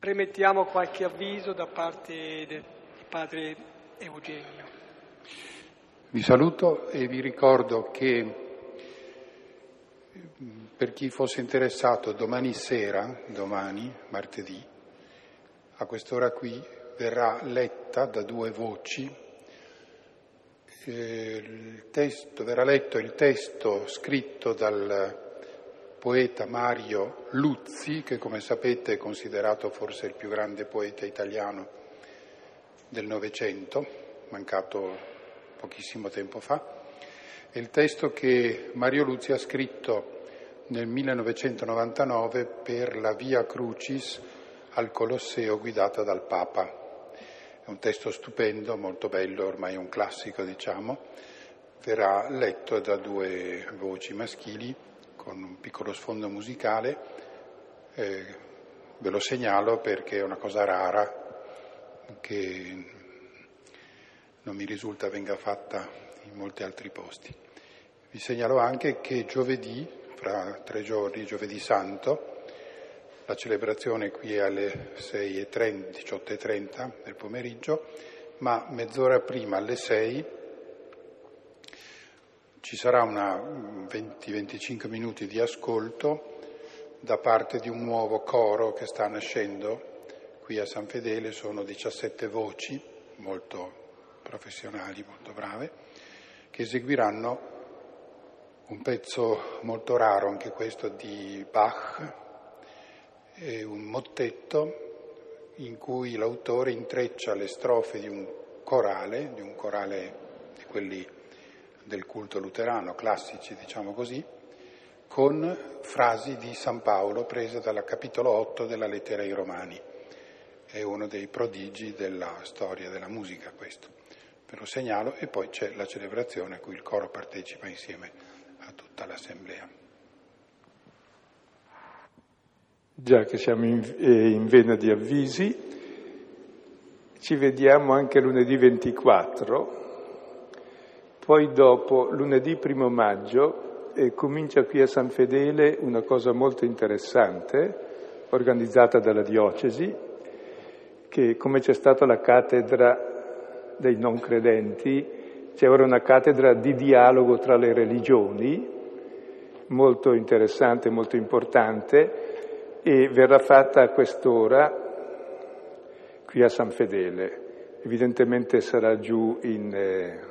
Premettiamo qualche avviso da parte del padre Eugenio. Vi saluto e vi ricordo che per chi fosse interessato domani sera, domani, martedì, a quest'ora qui verrà letta da due voci, eh, testo, verrà letto il testo scritto dal poeta Mario Luzzi, che come sapete è considerato forse il più grande poeta italiano del Novecento, mancato pochissimo tempo fa, è il testo che Mario Luzzi ha scritto nel 1999 per la Via Crucis al Colosseo guidata dal Papa. È un testo stupendo, molto bello, ormai un classico diciamo, verrà letto da due voci maschili con un piccolo sfondo musicale, eh, ve lo segnalo perché è una cosa rara che non mi risulta venga fatta in molti altri posti. Vi segnalo anche che giovedì, fra tre giorni, giovedì santo, la celebrazione qui è alle 6.30, 18.30 del pomeriggio, ma mezz'ora prima, alle 6, ci sarà una 20-25 minuti di ascolto da parte di un nuovo coro che sta nascendo qui a San Fedele, sono 17 voci molto professionali, molto brave, che eseguiranno un pezzo molto raro, anche questo di Bach, un mottetto in cui l'autore intreccia le strofe di un corale, di un corale di quelli del culto luterano, classici diciamo così, con frasi di San Paolo prese dal capitolo 8 della lettera ai Romani. È uno dei prodigi della storia della musica questo. Ve lo segnalo e poi c'è la celebrazione a cui il coro partecipa insieme a tutta l'assemblea. Già che siamo in, eh, in vena di avvisi, ci vediamo anche lunedì 24 poi dopo, lunedì primo maggio, eh, comincia qui a San Fedele una cosa molto interessante, organizzata dalla diocesi, che come c'è stata la cattedra dei non credenti, c'è ora una cattedra di dialogo tra le religioni, molto interessante, molto importante, e verrà fatta a quest'ora qui a San Fedele. Evidentemente sarà giù in... Eh,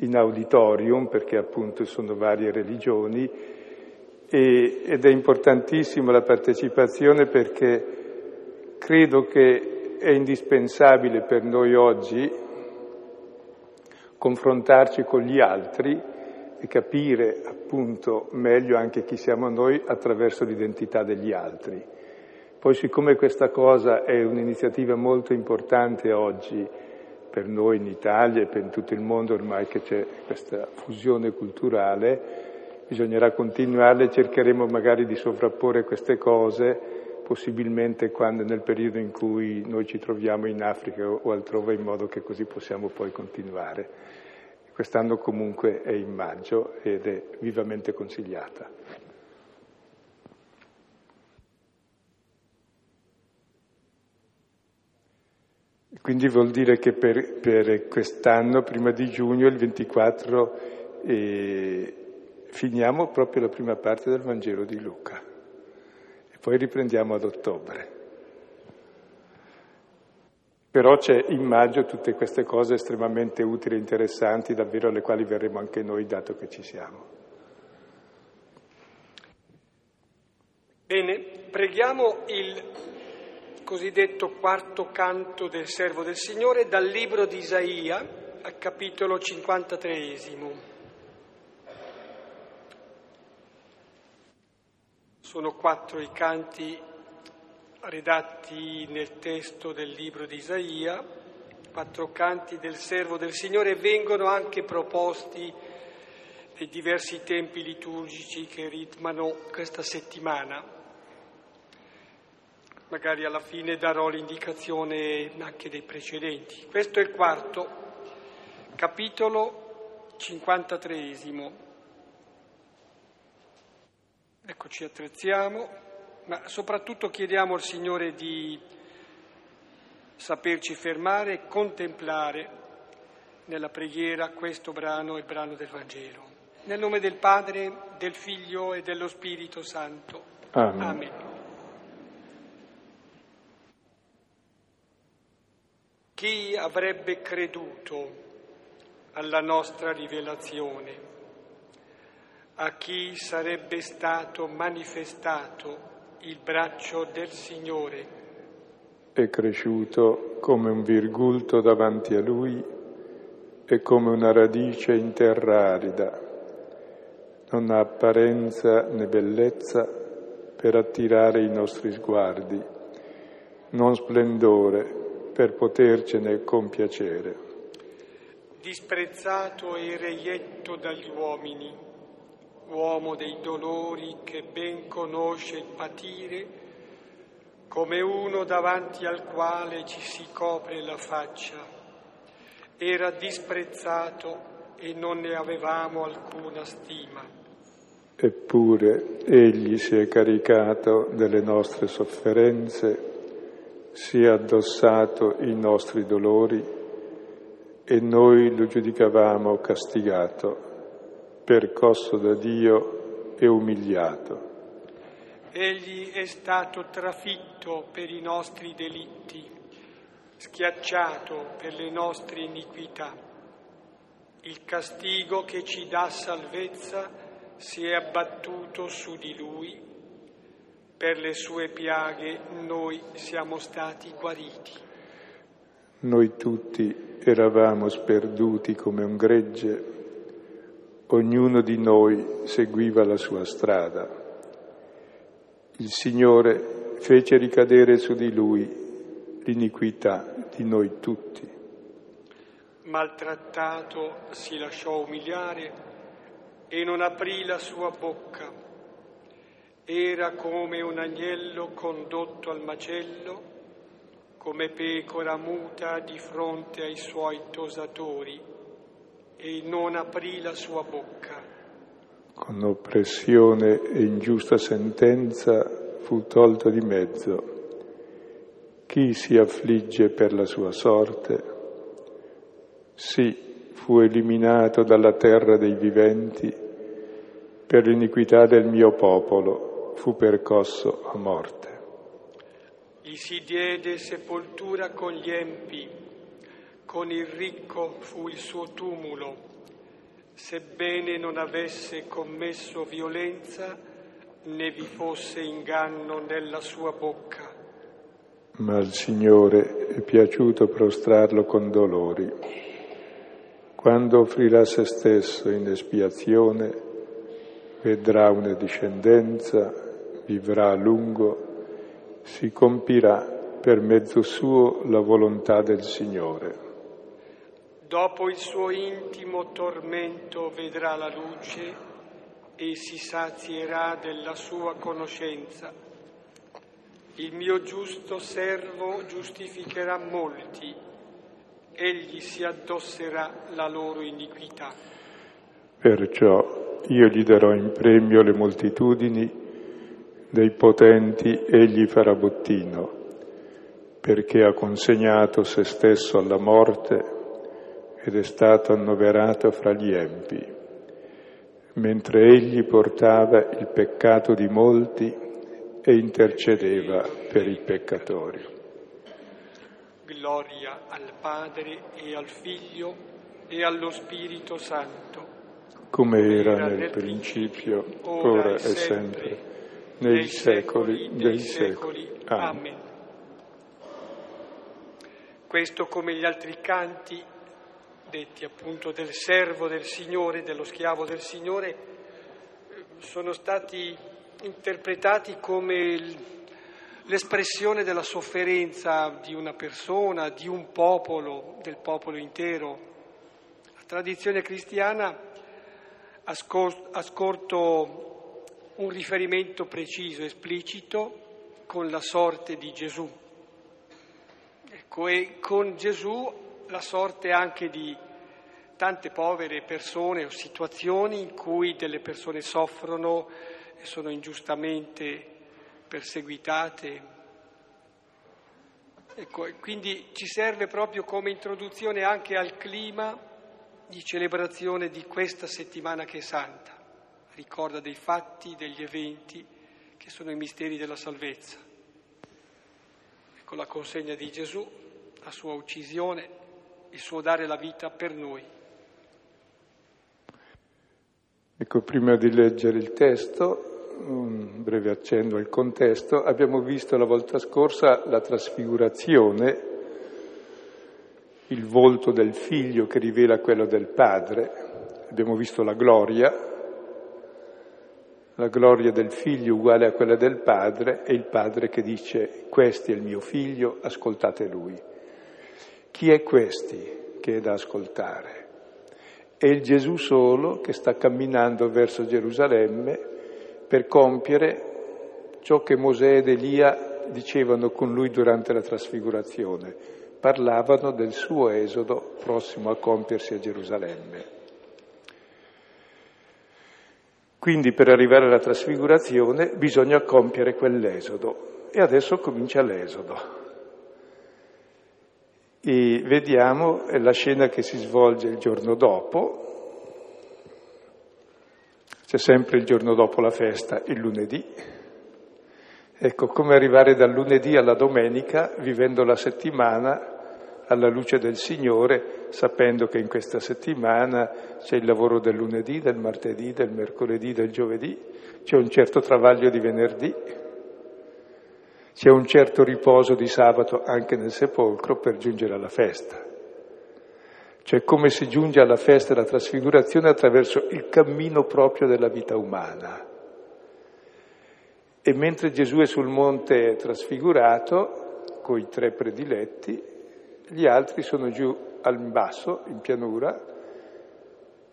in auditorium, perché appunto sono varie religioni, e, ed è importantissima la partecipazione perché credo che è indispensabile per noi oggi confrontarci con gli altri e capire appunto meglio anche chi siamo noi attraverso l'identità degli altri. Poi siccome questa cosa è un'iniziativa molto importante oggi, per noi in Italia e per tutto il mondo ormai che c'è questa fusione culturale, bisognerà continuarla e cercheremo magari di sovrapporre queste cose, possibilmente quando nel periodo in cui noi ci troviamo in Africa o altrove, in modo che così possiamo poi continuare. Quest'anno comunque è in maggio ed è vivamente consigliata. Quindi vuol dire che per, per quest'anno, prima di giugno, il 24, eh, finiamo proprio la prima parte del Vangelo di Luca e poi riprendiamo ad ottobre. Però c'è in maggio tutte queste cose estremamente utili e interessanti, davvero alle quali verremo anche noi, dato che ci siamo. Bene, preghiamo il cosiddetto quarto canto del servo del Signore dal libro di Isaia al capitolo 53. Sono quattro i canti redatti nel testo del libro di Isaia, quattro canti del servo del Signore vengono anche proposti nei diversi tempi liturgici che ritmano questa settimana. Magari alla fine darò l'indicazione anche dei precedenti. Questo è il quarto, capitolo 53. Ecco, ci attrezziamo. ma soprattutto chiediamo al Signore di saperci fermare e contemplare nella preghiera questo brano, il brano del Vangelo. Nel nome del Padre, del Figlio e dello Spirito Santo. Amen. Amen. Chi avrebbe creduto alla nostra rivelazione? A chi sarebbe stato manifestato il braccio del Signore? È cresciuto come un virgulto davanti a lui e come una radice in terra arida. Non ha apparenza né bellezza per attirare i nostri sguardi, non splendore per potercene compiacere. Disprezzato e reietto dagli uomini, uomo dei dolori che ben conosce il patire, come uno davanti al quale ci si copre la faccia. Era disprezzato e non ne avevamo alcuna stima. Eppure egli si è caricato delle nostre sofferenze si è addossato i nostri dolori e noi lo giudicavamo castigato, percosso da Dio e umiliato. Egli è stato trafitto per i nostri delitti, schiacciato per le nostre iniquità. Il castigo che ci dà salvezza si è abbattuto su di lui per le sue piaghe noi siamo stati guariti. Noi tutti eravamo sperduti come un gregge, ognuno di noi seguiva la sua strada. Il Signore fece ricadere su di lui l'iniquità di noi tutti. Maltrattato si lasciò umiliare e non aprì la sua bocca era come un agnello condotto al macello, come pecora muta di fronte ai suoi tosatori, e non aprì la sua bocca. Con oppressione e ingiusta sentenza fu tolto di mezzo. Chi si affligge per la sua sorte? Sì, fu eliminato dalla terra dei viventi per l'iniquità del mio popolo fu percosso a morte. Gli si diede sepoltura con gli empi, con il ricco fu il suo tumulo, sebbene non avesse commesso violenza né vi fosse inganno nella sua bocca. Ma al Signore è piaciuto prostrarlo con dolori. Quando offrirà se stesso in espiazione, vedrà una discendenza vivrà a lungo, si compirà per mezzo suo la volontà del Signore. Dopo il suo intimo tormento vedrà la luce e si sazierà della sua conoscenza. Il mio giusto servo giustificherà molti, egli si addosserà la loro iniquità. Perciò io gli darò in premio le moltitudini dei potenti egli farà bottino, perché ha consegnato se stesso alla morte ed è stato annoverato fra gli empi, mentre egli portava il peccato di molti e intercedeva per i peccatori. Gloria al Padre e al Figlio e allo Spirito Santo. Come era nel principio, ora e sempre nei secoli dei secoli. Amen. Questo come gli altri canti, detti appunto del servo del Signore, dello schiavo del Signore, sono stati interpretati come l'espressione della sofferenza di una persona, di un popolo, del popolo intero. La tradizione cristiana ha scorto un riferimento preciso, esplicito con la sorte di Gesù. Ecco, e con Gesù la sorte anche di tante povere persone o situazioni in cui delle persone soffrono e sono ingiustamente perseguitate. Ecco, quindi ci serve proprio come introduzione anche al clima di celebrazione di questa settimana che è santa. Ricorda dei fatti, degli eventi che sono i misteri della salvezza. Ecco la consegna di Gesù, la sua uccisione, il suo dare la vita per noi. Ecco, prima di leggere il testo, un breve accenno al contesto, abbiamo visto la volta scorsa la trasfigurazione, il volto del figlio che rivela quello del padre, abbiamo visto la gloria, la gloria del figlio uguale a quella del padre e il padre che dice questo è il mio figlio, ascoltate lui. Chi è questi che è da ascoltare? È il Gesù solo che sta camminando verso Gerusalemme per compiere ciò che Mosè ed Elia dicevano con lui durante la trasfigurazione. Parlavano del suo esodo prossimo a compiersi a Gerusalemme. Quindi per arrivare alla trasfigurazione bisogna compiere quell'esodo e adesso comincia l'esodo. E vediamo la scena che si svolge il giorno dopo, c'è sempre il giorno dopo la festa, il lunedì. Ecco, come arrivare dal lunedì alla domenica vivendo la settimana alla luce del Signore, sapendo che in questa settimana c'è il lavoro del lunedì, del martedì, del mercoledì, del giovedì, c'è un certo travaglio di venerdì, c'è un certo riposo di sabato anche nel sepolcro per giungere alla festa. Cioè come si giunge alla festa della trasfigurazione attraverso il cammino proprio della vita umana. E mentre Gesù è sul monte trasfigurato, con i tre prediletti, gli altri sono giù al basso, in pianura,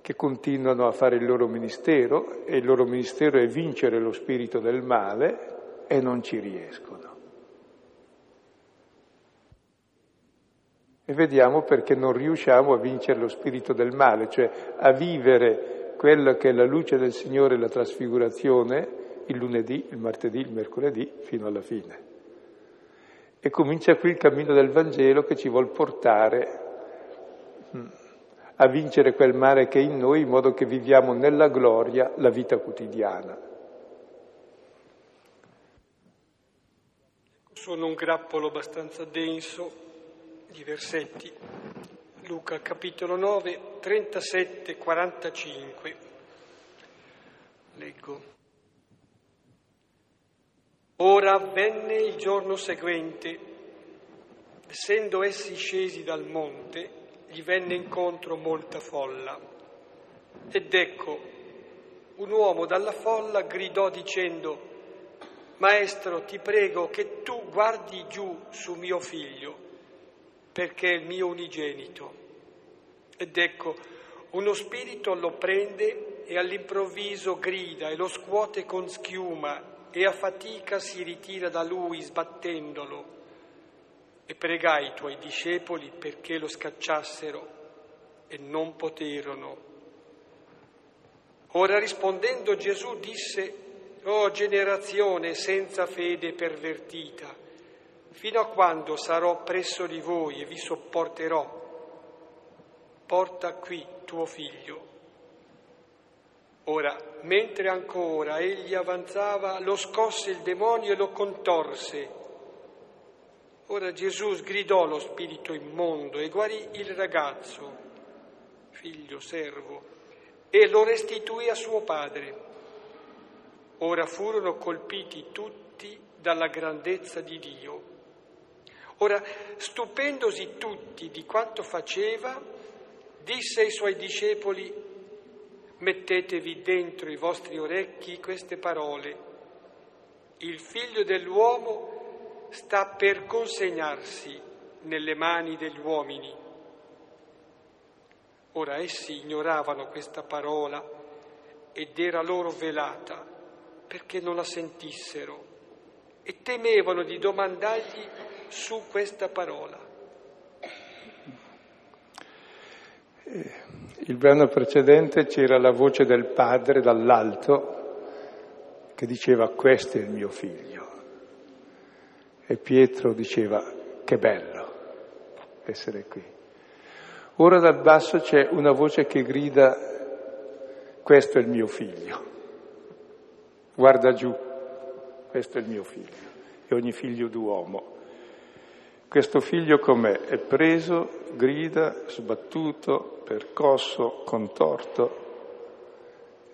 che continuano a fare il loro ministero e il loro ministero è vincere lo spirito del male e non ci riescono. E vediamo perché non riusciamo a vincere lo spirito del male, cioè a vivere quello che è la luce del Signore, la trasfigurazione, il lunedì, il martedì, il mercoledì, fino alla fine. E comincia qui il cammino del Vangelo che ci vuol portare mm, a vincere quel male che è in noi in modo che viviamo nella gloria la vita quotidiana. Sono un grappolo abbastanza denso di versetti. Luca capitolo 9, 37, 45. Leggo. Ora avvenne il giorno seguente, essendo essi scesi dal monte, gli venne incontro molta folla. Ed ecco, un uomo dalla folla gridò dicendo, Maestro, ti prego che tu guardi giù su mio figlio perché è il mio unigenito. Ed ecco, uno spirito lo prende e all'improvviso grida e lo scuote con schiuma e a fatica si ritira da lui sbattendolo. E pregai i tuoi discepoli perché lo scacciassero e non poterono. Ora rispondendo Gesù disse, O oh, generazione senza fede pervertita, fino a quando sarò presso di voi e vi sopporterò. Porta qui tuo figlio. Ora, mentre ancora egli avanzava, lo scosse il demonio e lo contorse. Ora Gesù sgridò lo spirito immondo e guarì il ragazzo, figlio, servo, e lo restituì a suo padre. Ora furono colpiti tutti dalla grandezza di Dio Ora, stupendosi tutti di quanto faceva, disse ai suoi discepoli, mettetevi dentro i vostri orecchi queste parole. Il figlio dell'uomo sta per consegnarsi nelle mani degli uomini. Ora essi ignoravano questa parola ed era loro velata perché non la sentissero e temevano di domandargli su questa parola. Eh, il brano precedente c'era la voce del padre dall'alto che diceva questo è il mio figlio. E Pietro diceva, che bello essere qui. Ora dal basso c'è una voce che grida, questo è il mio figlio. Guarda giù, questo è il mio figlio e ogni figlio d'uomo. Questo figlio com'è? È preso, grida, sbattuto, percosso, contorto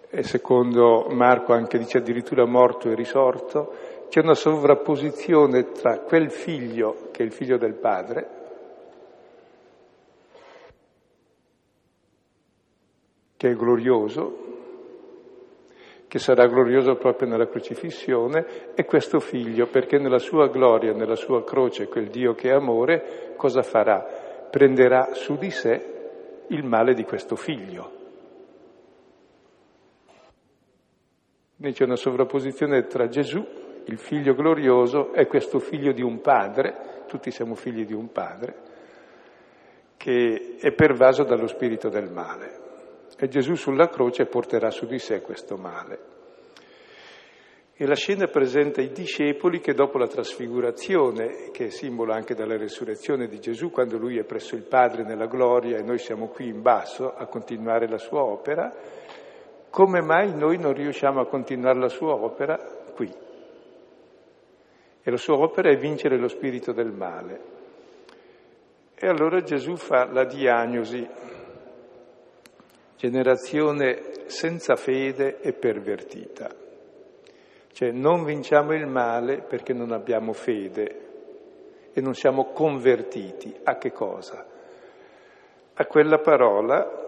e secondo Marco anche dice addirittura morto e risorto. C'è una sovrapposizione tra quel figlio che è il figlio del padre che è glorioso, che sarà glorioso proprio nella crocifissione, e questo figlio, perché nella sua gloria, nella sua croce, quel Dio che è amore, cosa farà? Prenderà su di sé il male di questo figlio. Quindi c'è una sovrapposizione tra Gesù, il figlio glorioso, e questo figlio di un padre, tutti siamo figli di un padre, che è pervaso dallo spirito del male e Gesù sulla croce porterà su di sé questo male. E la scena presenta i discepoli che dopo la trasfigurazione, che è simbolo anche della resurrezione di Gesù, quando lui è presso il Padre nella gloria e noi siamo qui in basso a continuare la sua opera, come mai noi non riusciamo a continuare la sua opera qui? E la sua opera è vincere lo spirito del male. E allora Gesù fa la diagnosi generazione senza fede e pervertita. Cioè non vinciamo il male perché non abbiamo fede e non siamo convertiti. A che cosa? A quella parola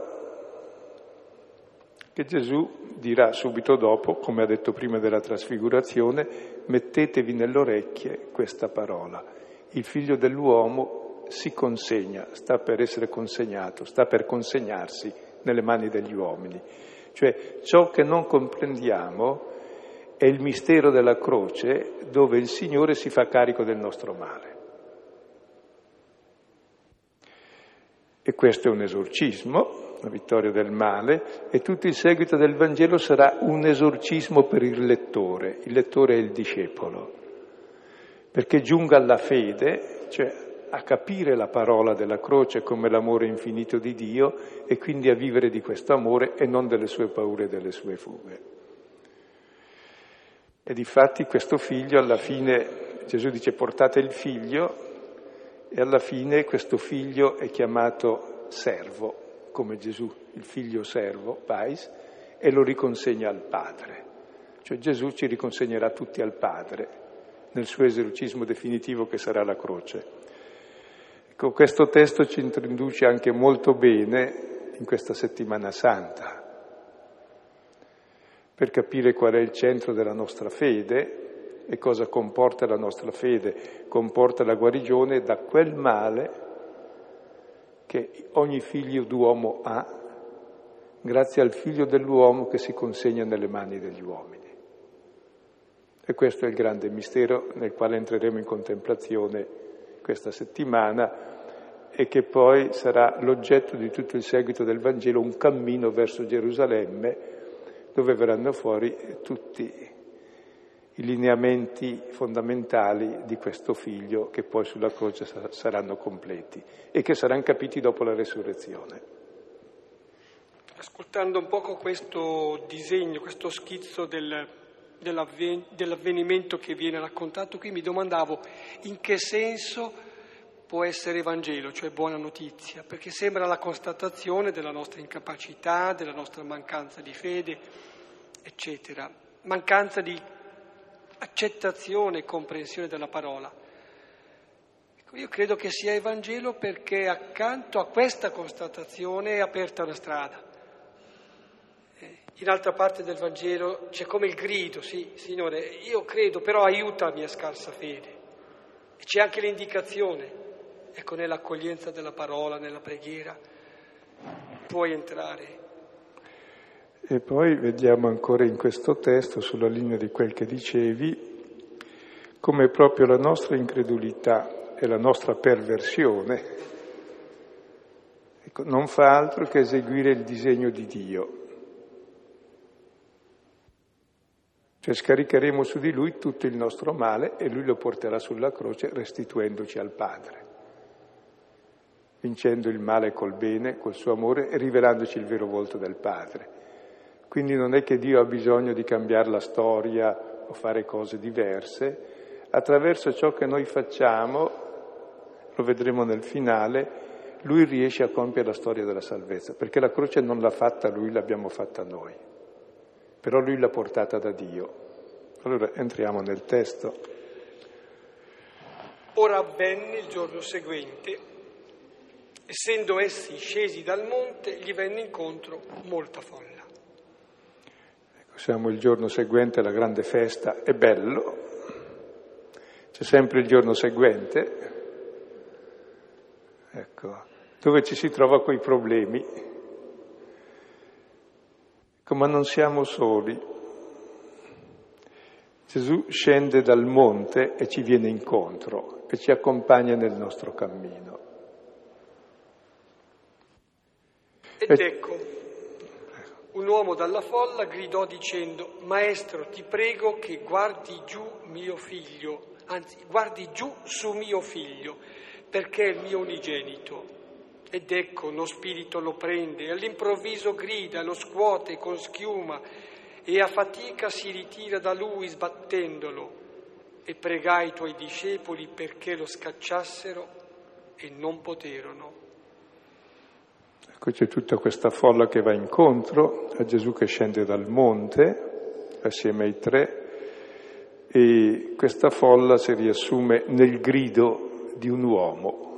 che Gesù dirà subito dopo, come ha detto prima della trasfigurazione, mettetevi nelle orecchie questa parola. Il figlio dell'uomo si consegna, sta per essere consegnato, sta per consegnarsi nelle mani degli uomini. Cioè ciò che non comprendiamo è il mistero della croce dove il Signore si fa carico del nostro male. E questo è un esorcismo, la vittoria del male, e tutto il seguito del Vangelo sarà un esorcismo per il lettore. Il lettore è il discepolo, perché giunga alla fede, cioè a capire la parola della croce come l'amore infinito di Dio e quindi a vivere di questo amore e non delle sue paure e delle sue fughe. E difatti questo figlio alla fine, Gesù dice portate il figlio e alla fine questo figlio è chiamato servo, come Gesù, il figlio servo, Pais, e lo riconsegna al Padre. Cioè Gesù ci riconsegnerà tutti al Padre nel suo esorcismo definitivo che sarà la croce. Ecco, questo testo ci introduce anche molto bene in questa settimana santa, per capire qual è il centro della nostra fede e cosa comporta la nostra fede. Comporta la guarigione da quel male che ogni figlio d'uomo ha, grazie al figlio dell'uomo che si consegna nelle mani degli uomini. E questo è il grande mistero nel quale entreremo in contemplazione questa settimana e che poi sarà l'oggetto di tutto il seguito del Vangelo, un cammino verso Gerusalemme dove verranno fuori tutti i lineamenti fondamentali di questo figlio che poi sulla croce saranno completi e che saranno capiti dopo la resurrezione. Ascoltando un poco questo disegno, questo schizzo del, dell'avven, dell'avvenimento che viene raccontato qui, mi domandavo in che senso può essere Vangelo, cioè buona notizia, perché sembra la constatazione della nostra incapacità, della nostra mancanza di fede, eccetera, mancanza di accettazione e comprensione della parola. Ecco, io credo che sia Evangelo perché accanto a questa constatazione è aperta una strada. Eh, in altra parte del Vangelo c'è come il grido, sì, Signore, io credo, però aiuta la mia scarsa fede. E c'è anche l'indicazione, Ecco, nell'accoglienza della parola, nella preghiera, puoi entrare. E poi vediamo ancora in questo testo, sulla linea di quel che dicevi, come proprio la nostra incredulità e la nostra perversione ecco, non fa altro che eseguire il disegno di Dio. Cioè scaricheremo su di lui tutto il nostro male e lui lo porterà sulla croce restituendoci al Padre, vincendo il male col bene, col suo amore e rivelandoci il vero volto del Padre. Quindi non è che Dio ha bisogno di cambiare la storia o fare cose diverse, attraverso ciò che noi facciamo, lo vedremo nel finale, lui riesce a compiere la storia della salvezza, perché la croce non l'ha fatta lui, l'abbiamo fatta noi però lui l'ha portata da Dio. Allora entriamo nel testo. Ora avvenne il giorno seguente, essendo essi scesi dal monte, gli venne incontro molta folla. Ecco, siamo il giorno seguente alla grande festa, è bello, c'è sempre il giorno seguente, ecco, dove ci si trova quei problemi ma non siamo soli. Gesù scende dal monte e ci viene incontro e ci accompagna nel nostro cammino. Ed ecco, un uomo dalla folla gridò dicendo, Maestro, ti prego che guardi giù mio figlio, anzi guardi giù su mio figlio, perché è il mio unigenito. Ed ecco, uno spirito lo prende, e all'improvviso grida, lo scuote con schiuma e a fatica si ritira da lui sbattendolo. E pregai i tuoi discepoli perché lo scacciassero e non poterono. Ecco c'è tutta questa folla che va incontro a Gesù che scende dal monte assieme ai tre e questa folla si riassume nel grido di un uomo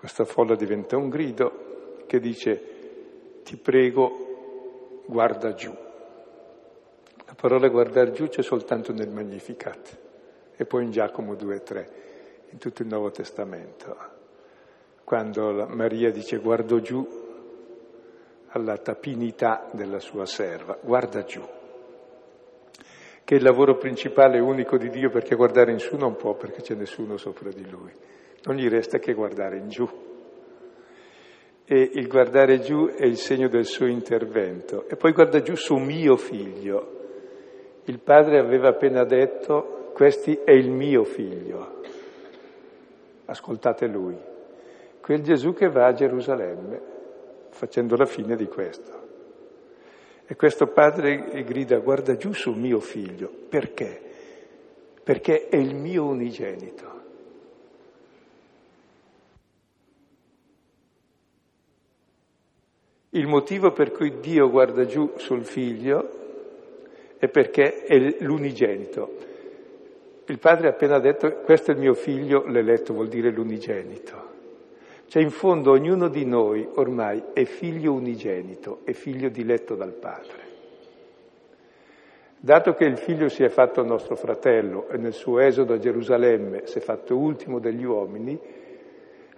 questa folla diventa un grido che dice ti prego guarda giù. La parola guardare giù c'è soltanto nel Magnificat e poi in Giacomo 2-3, in tutto il Nuovo Testamento, quando Maria dice guardo giù alla tapinità della sua serva, guarda giù, che è il lavoro principale e unico di Dio perché guardare in su non può perché c'è nessuno sopra di lui non gli resta che guardare in giù. E il guardare giù è il segno del suo intervento. E poi guarda giù su mio figlio. Il padre aveva appena detto, questi è il mio figlio. Ascoltate lui. Quel Gesù che va a Gerusalemme, facendo la fine di questo. E questo padre grida, guarda giù su mio figlio. Perché? Perché è il mio unigenito. Il motivo per cui Dio guarda giù sul figlio è perché è l'unigenito. Il padre ha appena detto questo è il mio figlio, l'eletto vuol dire l'unigenito. Cioè in fondo ognuno di noi ormai è figlio unigenito, è figlio diletto dal padre. Dato che il figlio si è fatto nostro fratello e nel suo esodo a Gerusalemme si è fatto ultimo degli uomini,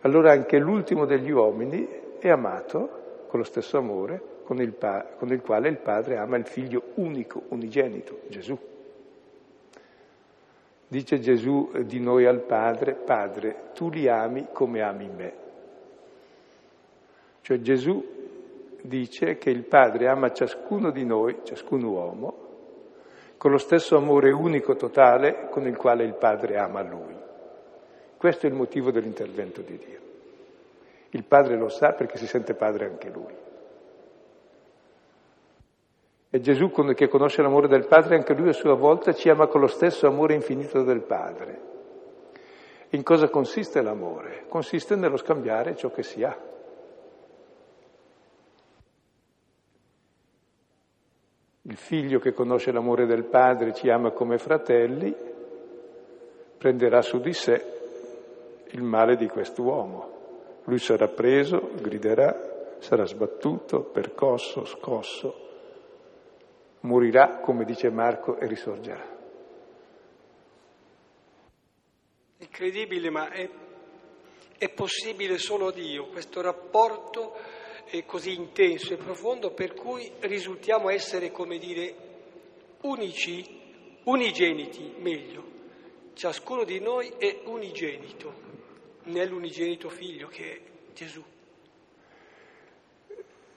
allora anche l'ultimo degli uomini è amato con lo stesso amore con il, pa- con il quale il Padre ama il figlio unico, unigenito, Gesù. Dice Gesù di noi al Padre, Padre, tu li ami come ami me. Cioè Gesù dice che il Padre ama ciascuno di noi, ciascun uomo, con lo stesso amore unico totale con il quale il Padre ama lui. Questo è il motivo dell'intervento di Dio. Il padre lo sa perché si sente padre anche lui. E Gesù, che conosce l'amore del Padre, anche lui a sua volta ci ama con lo stesso amore infinito del Padre. In cosa consiste l'amore? Consiste nello scambiare ciò che si ha. Il figlio che conosce l'amore del Padre ci ama come fratelli, prenderà su di sé il male di quest'uomo. Lui sarà preso, griderà, sarà sbattuto, percosso, scosso, morirà, come dice Marco, e risorgerà. Incredibile, ma è, è possibile solo a Dio questo rapporto è così intenso e profondo per cui risultiamo essere, come dire, unici, unigeniti, meglio. Ciascuno di noi è unigenito nell'unigenito figlio che è Gesù.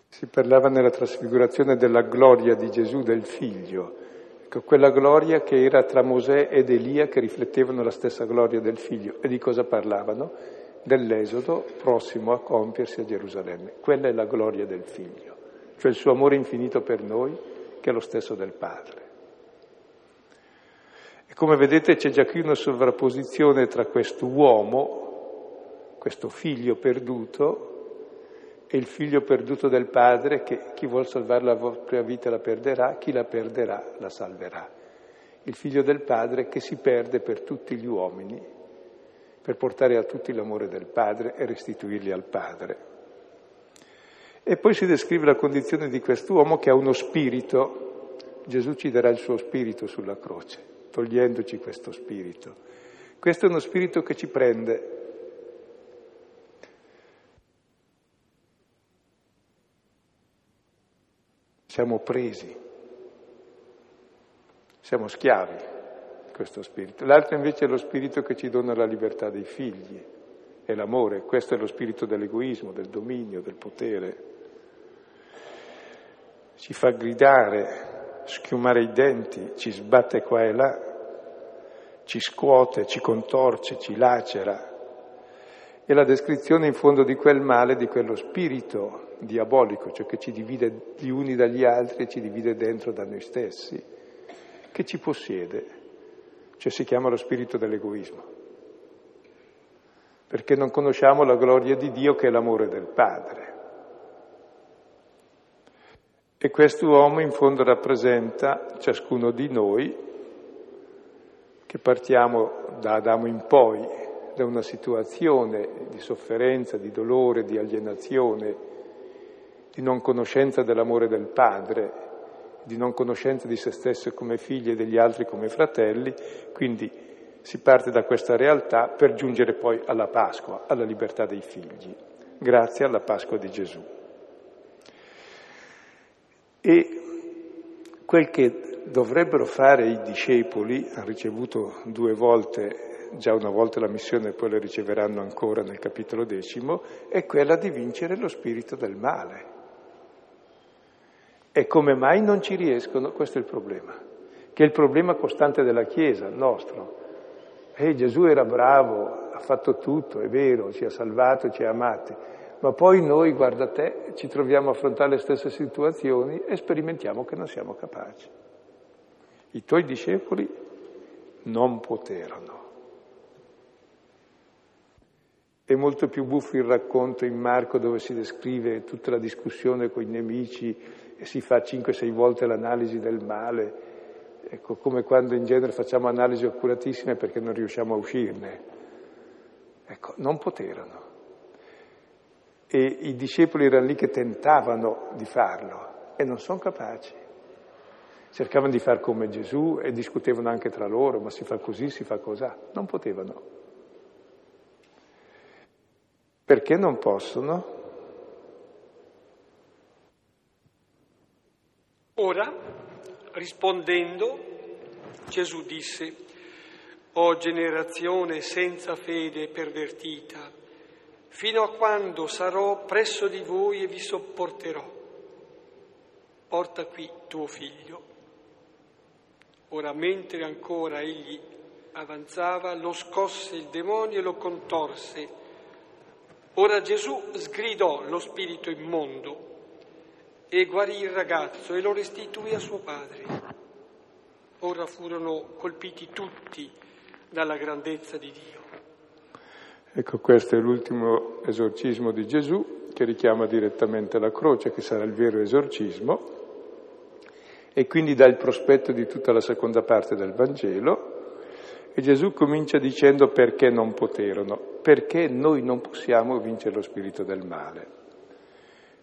Si parlava nella trasfigurazione della gloria di Gesù, del figlio, ecco, quella gloria che era tra Mosè ed Elia che riflettevano la stessa gloria del figlio. E di cosa parlavano? Dell'esodo prossimo a compiersi a Gerusalemme. Quella è la gloria del figlio, cioè il suo amore infinito per noi, che è lo stesso del Padre. E come vedete c'è già qui una sovrapposizione tra questo uomo, questo figlio perduto, e il figlio perduto del padre che chi vuol salvare la propria vita la perderà, chi la perderà la salverà. Il figlio del padre che si perde per tutti gli uomini, per portare a tutti l'amore del padre e restituirli al padre. E poi si descrive la condizione di quest'uomo che ha uno spirito, Gesù ci darà il suo spirito sulla croce, togliendoci questo spirito. Questo è uno spirito che ci prende, siamo presi, siamo schiavi questo spirito. L'altro invece è lo spirito che ci dona la libertà dei figli, è l'amore, questo è lo spirito dell'egoismo, del dominio, del potere. Ci fa gridare, schiumare i denti, ci sbatte qua e là, ci scuote, ci contorce, ci lacera. E la descrizione in fondo di quel male, di quello spirito diabolico, cioè che ci divide gli uni dagli altri e ci divide dentro da noi stessi, che ci possiede, cioè si chiama lo spirito dell'egoismo, perché non conosciamo la gloria di Dio che è l'amore del Padre. E questo uomo in fondo rappresenta ciascuno di noi che partiamo da Adamo in poi, da una situazione di sofferenza, di dolore, di alienazione, di non conoscenza dell'amore del padre, di non conoscenza di se stesso come figli e degli altri come fratelli, quindi si parte da questa realtà per giungere poi alla Pasqua, alla libertà dei figli, grazie alla Pasqua di Gesù. E quel che dovrebbero fare i discepoli, hanno ricevuto due volte, già una volta la missione e poi la riceveranno ancora nel capitolo decimo, è quella di vincere lo spirito del male. E come mai non ci riescono? Questo è il problema, che è il problema costante della Chiesa, nostro. Eh, Gesù era bravo, ha fatto tutto, è vero, ci ha salvato, ci ha amati, ma poi noi, guarda te, ci troviamo a affrontare le stesse situazioni e sperimentiamo che non siamo capaci. I tuoi discepoli non poterono. È molto più buffo il racconto in Marco dove si descrive tutta la discussione con i nemici e si fa 5-6 volte l'analisi del male, ecco, come quando in genere facciamo analisi accuratissime perché non riusciamo a uscirne. Ecco, non poterono. E i discepoli erano lì che tentavano di farlo e non sono capaci. Cercavano di far come Gesù e discutevano anche tra loro, ma si fa così, si fa così. Non potevano. Perché non possono? Ora, rispondendo, Gesù disse, O generazione senza fede pervertita, fino a quando sarò presso di voi e vi sopporterò. Porta qui tuo figlio. Ora, mentre ancora egli avanzava, lo scosse il demonio e lo contorse. Ora Gesù sgridò lo spirito immondo e guarì il ragazzo e lo restituì a suo padre. Ora furono colpiti tutti dalla grandezza di Dio. Ecco, questo è l'ultimo esorcismo di Gesù che richiama direttamente la croce, che sarà il vero esorcismo, e quindi dà il prospetto di tutta la seconda parte del Vangelo. E Gesù comincia dicendo perché non poterono, perché noi non possiamo vincere lo spirito del male.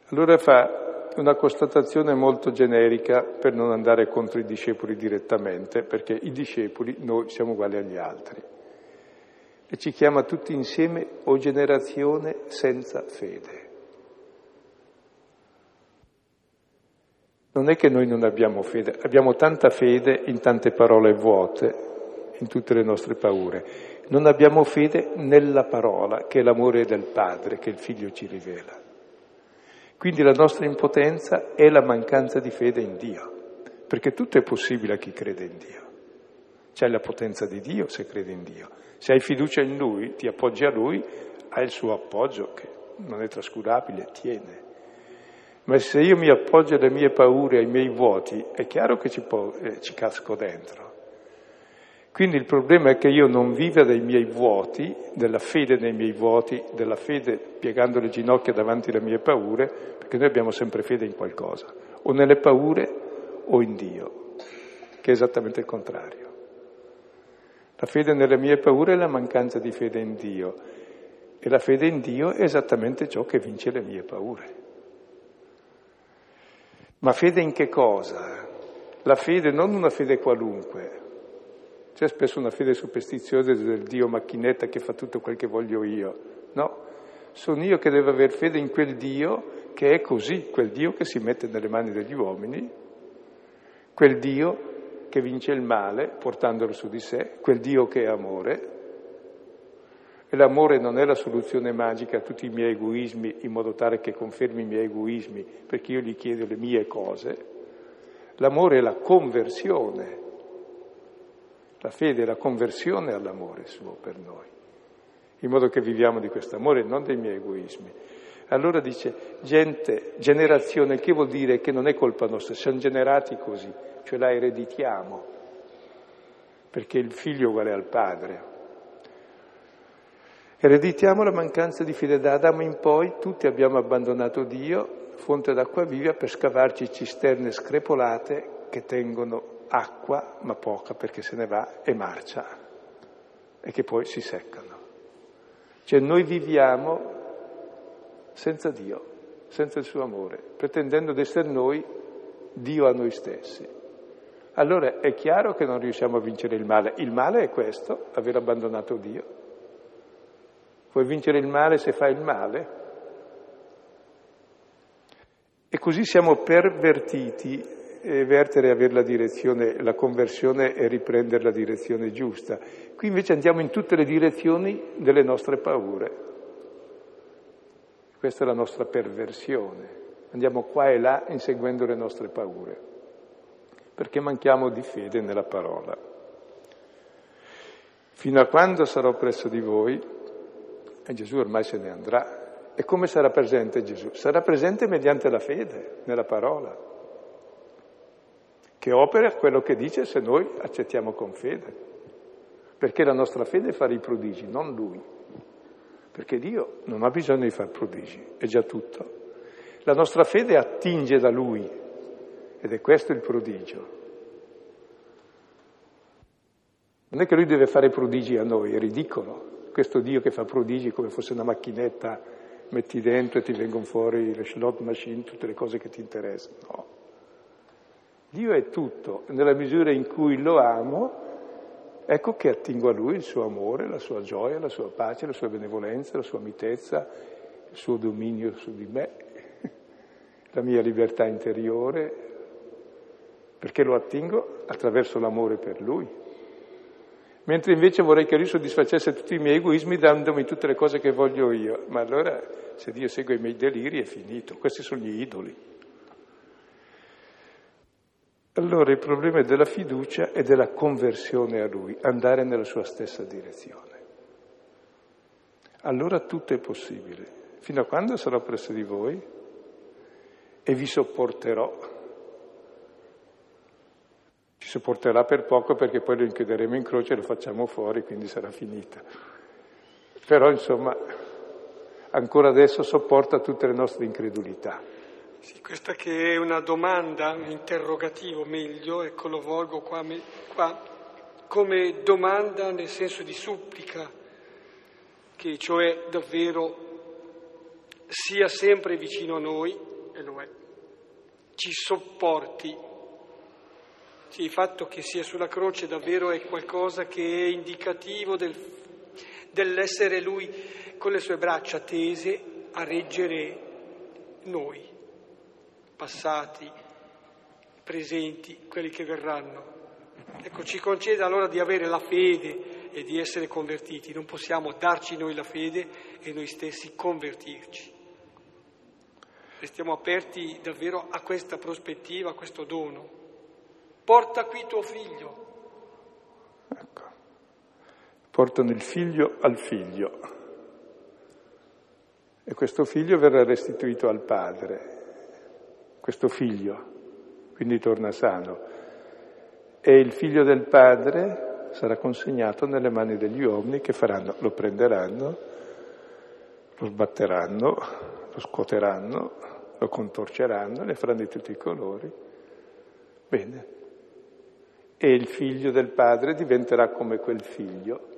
Allora fa una constatazione molto generica per non andare contro i discepoli direttamente, perché i discepoli noi siamo uguali agli altri. E ci chiama tutti insieme o generazione senza fede. Non è che noi non abbiamo fede, abbiamo tanta fede in tante parole vuote, in tutte le nostre paure. Non abbiamo fede nella parola, che è l'amore del Padre, che il Figlio ci rivela. Quindi la nostra impotenza è la mancanza di fede in Dio, perché tutto è possibile a chi crede in Dio. C'è la potenza di Dio se credi in Dio. Se hai fiducia in Lui, ti appoggi a Lui, hai il suo appoggio che non è trascurabile, tiene. Ma se io mi appoggio alle mie paure, ai miei vuoti, è chiaro che ci, po- eh, ci casco dentro. Quindi il problema è che io non viva dei miei vuoti, della fede nei miei vuoti, della fede piegando le ginocchia davanti alle mie paure, perché noi abbiamo sempre fede in qualcosa, o nelle paure o in Dio, che è esattamente il contrario. La fede nelle mie paure è la mancanza di fede in Dio e la fede in Dio è esattamente ciò che vince le mie paure. Ma fede in che cosa? La fede non una fede qualunque, c'è spesso una fede superstiziosa del Dio macchinetta che fa tutto quel che voglio io. No, sono io che devo avere fede in quel Dio che è così, quel Dio che si mette nelle mani degli uomini, quel Dio che vince il male portandolo su di sé, quel Dio che è amore. E l'amore non è la soluzione magica a tutti i miei egoismi in modo tale che confermi i miei egoismi perché io gli chiedo le mie cose. L'amore è la conversione la fede la conversione all'amore suo per noi, in modo che viviamo di questo amore, non dei miei egoismi. Allora dice, gente, generazione, che vuol dire che non è colpa nostra, siamo generati così, cioè la ereditiamo, perché il figlio uguale al padre. Ereditiamo la mancanza di fede da Adamo in poi, tutti abbiamo abbandonato Dio, fonte d'acqua viva, per scavarci cisterne screpolate che tengono acqua, ma poca perché se ne va e marcia e che poi si seccano. Cioè noi viviamo senza Dio, senza il suo amore, pretendendo di essere noi Dio a noi stessi. Allora è chiaro che non riusciamo a vincere il male. Il male è questo, aver abbandonato Dio. Puoi vincere il male se fai il male? E così siamo pervertiti vertere e avere la direzione, la conversione e riprendere la direzione giusta. Qui invece andiamo in tutte le direzioni delle nostre paure. Questa è la nostra perversione. Andiamo qua e là inseguendo le nostre paure, perché manchiamo di fede nella parola. Fino a quando sarò presso di voi, e Gesù ormai se ne andrà. E come sarà presente Gesù? Sarà presente mediante la fede nella parola che opera quello che dice se noi accettiamo con fede. Perché la nostra fede fa i prodigi, non lui. Perché Dio non ha bisogno di fare prodigi, è già tutto. La nostra fede attinge da lui ed è questo il prodigio. Non è che lui deve fare prodigi a noi, è ridicolo. Questo Dio che fa prodigi come fosse una macchinetta, metti dentro e ti vengono fuori le slot machine, tutte le cose che ti interessano. No. Dio è tutto, nella misura in cui lo amo, ecco che attingo a Lui il suo amore, la sua gioia, la sua pace, la sua benevolenza, la sua mitezza, il suo dominio su di me, la mia libertà interiore, perché lo attingo attraverso l'amore per Lui. Mentre invece vorrei che Lui soddisfacesse tutti i miei egoismi dandomi tutte le cose che voglio io. Ma allora se Dio segue i miei deliri è finito. Questi sono gli idoli. Allora il problema è della fiducia e della conversione a Lui, andare nella sua stessa direzione. Allora tutto è possibile. Fino a quando sarò presso di voi e vi sopporterò. Ci sopporterà per poco perché poi lo inchiuderemo in croce e lo facciamo fuori, quindi sarà finita. Però insomma, ancora adesso sopporta tutte le nostre incredulità. Sì, questa che è una domanda, un interrogativo meglio, ecco lo volgo qua, qua come domanda nel senso di supplica, che cioè davvero sia sempre vicino a noi, e lo è, ci sopporti. Sì, il fatto che sia sulla croce davvero è qualcosa che è indicativo del, dell'essere lui con le sue braccia tese a reggere noi passati, presenti, quelli che verranno. Ecco, ci concede allora di avere la fede e di essere convertiti. Non possiamo darci noi la fede e noi stessi convertirci. restiamo aperti davvero a questa prospettiva, a questo dono. Porta qui tuo figlio. Ecco. Portano il figlio al figlio. E questo figlio verrà restituito al padre. Questo figlio, quindi torna sano. E il figlio del padre sarà consegnato nelle mani degli uomini che faranno, lo prenderanno, lo sbatteranno, lo scuoteranno, lo contorceranno, ne faranno di tutti i colori. Bene. E il figlio del padre diventerà come quel figlio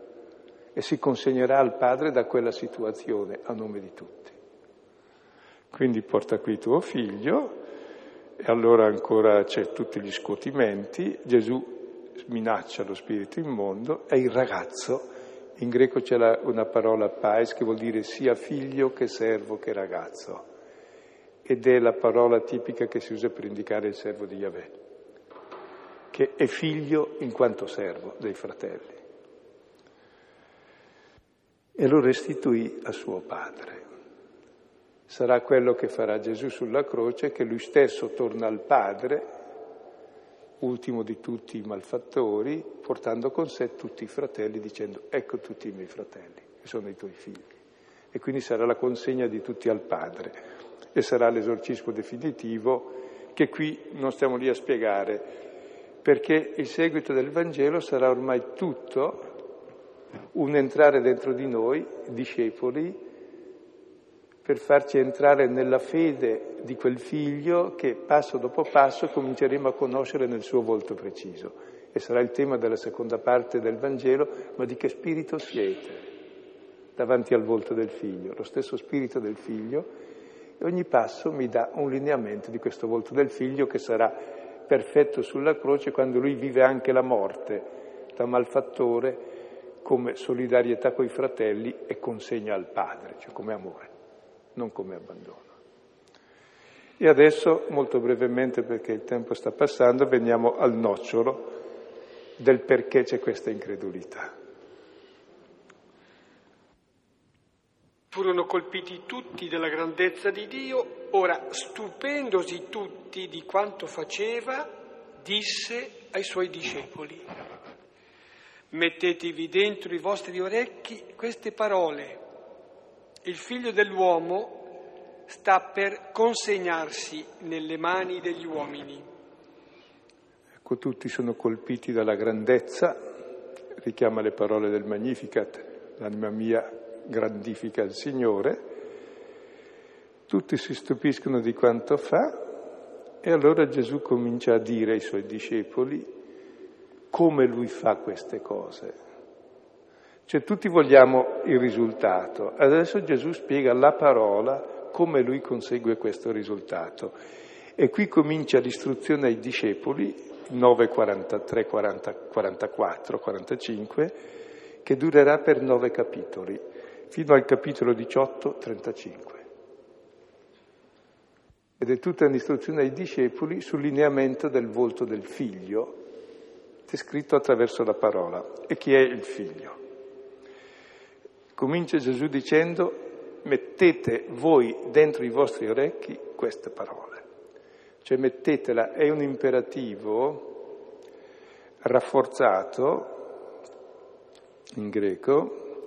e si consegnerà al padre da quella situazione a nome di tutti. Quindi porta qui tuo figlio e allora ancora c'è tutti gli scuotimenti, Gesù minaccia lo spirito immondo e il ragazzo, in greco c'è la, una parola pais che vuol dire sia figlio che servo che ragazzo ed è la parola tipica che si usa per indicare il servo di Yahweh, che è figlio in quanto servo dei fratelli. E lo restituì a suo padre. Sarà quello che farà Gesù sulla croce, che lui stesso torna al Padre, ultimo di tutti i malfattori, portando con sé tutti i fratelli, dicendo ecco tutti i miei fratelli, che sono i tuoi figli. E quindi sarà la consegna di tutti al Padre e sarà l'esorcismo definitivo che qui non stiamo lì a spiegare, perché il seguito del Vangelo sarà ormai tutto un entrare dentro di noi, discepoli, per farci entrare nella fede di quel figlio che passo dopo passo cominceremo a conoscere nel suo volto preciso. E sarà il tema della seconda parte del Vangelo, ma di che spirito siete davanti al volto del figlio? Lo stesso spirito del figlio e ogni passo mi dà un lineamento di questo volto del figlio che sarà perfetto sulla croce quando lui vive anche la morte da malfattore come solidarietà coi fratelli e consegna al padre, cioè come amore, non come abbandono. E adesso, molto brevemente, perché il tempo sta passando, veniamo al nocciolo del perché c'è questa incredulità. Furono colpiti tutti della grandezza di Dio, ora stupendosi tutti di quanto faceva, disse ai suoi discepoli, mettetevi dentro i vostri orecchi queste parole, il figlio dell'uomo sta per consegnarsi nelle mani degli uomini. Ecco, tutti sono colpiti dalla grandezza, richiama le parole del Magnificat, l'anima mia grandifica il Signore, tutti si stupiscono di quanto fa e allora Gesù comincia a dire ai suoi discepoli come lui fa queste cose. Cioè tutti vogliamo il risultato, adesso Gesù spiega la parola come lui consegue questo risultato. E qui comincia l'istruzione ai discepoli, 9, 43, 40, 44, 45, che durerà per nove capitoli fino al capitolo 18, 35. Ed è tutta un'istruzione ai discepoli sul lineamento del volto del figlio, descritto attraverso la parola. E chi è il figlio? Comincia Gesù dicendo, mettete voi dentro i vostri orecchi queste parole. Cioè mettetela, è un imperativo rafforzato in greco,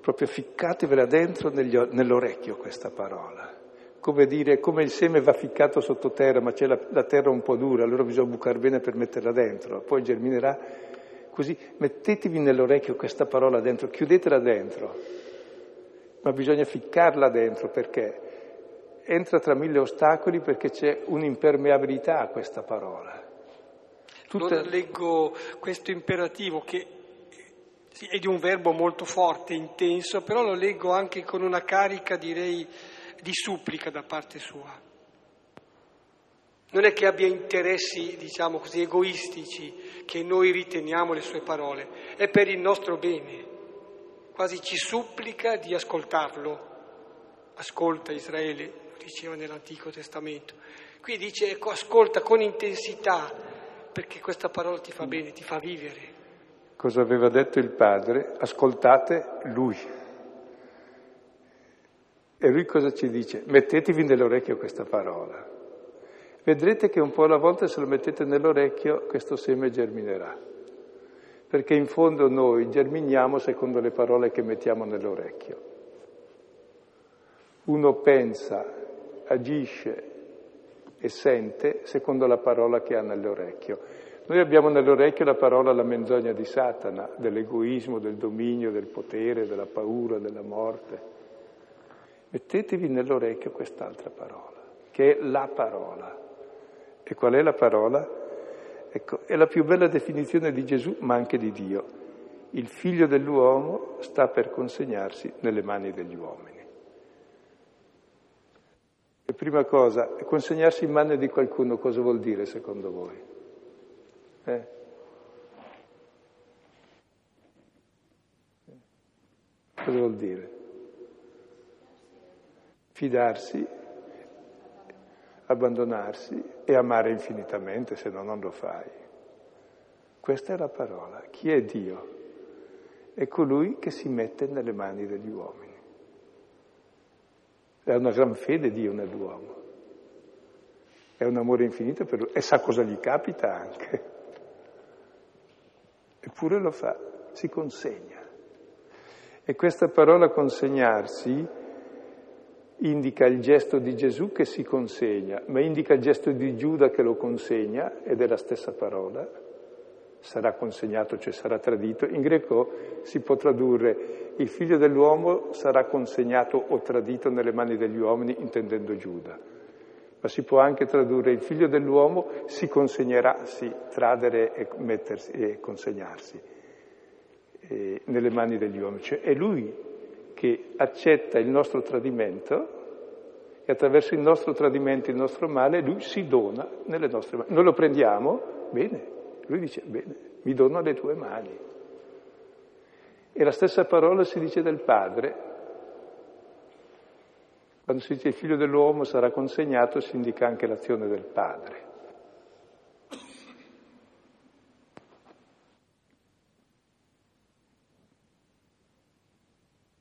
proprio ficcatevela dentro negli, nell'orecchio questa parola. Come dire, come il seme va ficcato sottoterra, ma c'è la, la terra un po' dura, allora bisogna bucare bene per metterla dentro, poi germinerà. Così mettetevi nell'orecchio questa parola dentro, chiudetela dentro, ma bisogna ficcarla dentro perché entra tra mille ostacoli perché c'è un'impermeabilità a questa parola. Tutta... Allora leggo questo imperativo che è di un verbo molto forte, intenso, però lo leggo anche con una carica, direi, di supplica da parte sua. Non è che abbia interessi, diciamo così, egoistici, che noi riteniamo le sue parole, è per il nostro bene. Quasi ci supplica di ascoltarlo. Ascolta Israele, lo diceva nell'Antico Testamento. Qui dice, ecco, ascolta con intensità, perché questa parola ti fa bene, ti fa vivere. Cosa aveva detto il padre? Ascoltate lui. E lui cosa ci dice? Mettetevi nell'orecchio questa parola. Vedrete che un po' alla volta se lo mettete nell'orecchio questo seme germinerà. Perché in fondo noi germiniamo secondo le parole che mettiamo nell'orecchio. Uno pensa, agisce e sente secondo la parola che ha nell'orecchio. Noi abbiamo nell'orecchio la parola la menzogna di Satana, dell'egoismo, del dominio, del potere, della paura, della morte. Mettetevi nell'orecchio quest'altra parola, che è la parola. E qual è la parola? Ecco, è la più bella definizione di Gesù, ma anche di Dio. Il figlio dell'uomo sta per consegnarsi nelle mani degli uomini. E prima cosa, consegnarsi in mano di qualcuno cosa vuol dire secondo voi? Eh? Cosa vuol dire? Fidarsi, abbandonarsi e amare infinitamente, se no non lo fai. Questa è la parola. Chi è Dio? È colui che si mette nelle mani degli uomini. È una gran fede Dio nell'uomo. È un amore infinito per lui e sa cosa gli capita anche. Eppure lo fa, si consegna. E questa parola consegnarsi indica il gesto di Gesù che si consegna, ma indica il gesto di Giuda che lo consegna, ed è la stessa parola, sarà consegnato, cioè sarà tradito. In greco si può tradurre il figlio dell'uomo sarà consegnato o tradito nelle mani degli uomini, intendendo Giuda. Ma si può anche tradurre il figlio dell'uomo si consegnerà, sì, tradere e, mettersi, e consegnarsi eh, nelle mani degli uomini. Cioè è lui che accetta il nostro tradimento e attraverso il nostro tradimento, il nostro male, lui si dona nelle nostre mani. Noi lo prendiamo, bene, lui dice, bene, mi dono alle tue mani. E la stessa parola si dice del Padre. Quando si dice il figlio dell'uomo sarà consegnato, si indica anche l'azione del Padre.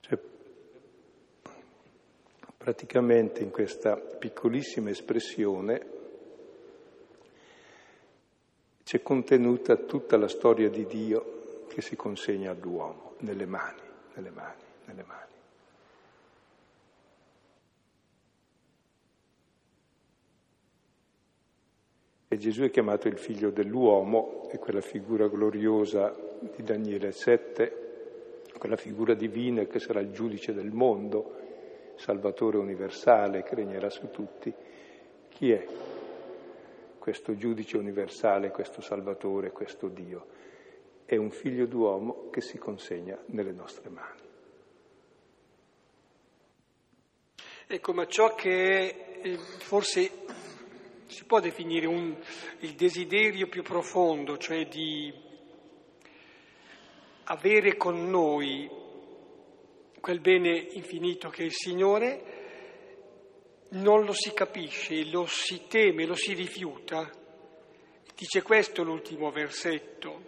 Cioè, praticamente in questa piccolissima espressione c'è contenuta tutta la storia di Dio che si consegna all'uomo, nelle mani, nelle mani, nelle mani. E Gesù è chiamato il figlio dell'uomo, è quella figura gloriosa di Daniele 7, quella figura divina che sarà il giudice del mondo, salvatore universale che regnerà su tutti. Chi è? questo giudice universale, questo Salvatore, questo Dio. È un figlio d'uomo che si consegna nelle nostre mani. Ecco, ma ciò che è, forse si può definire un, il desiderio più profondo, cioè di avere con noi quel bene infinito che è il Signore, non lo si capisce, lo si teme, lo si rifiuta. Dice questo l'ultimo versetto.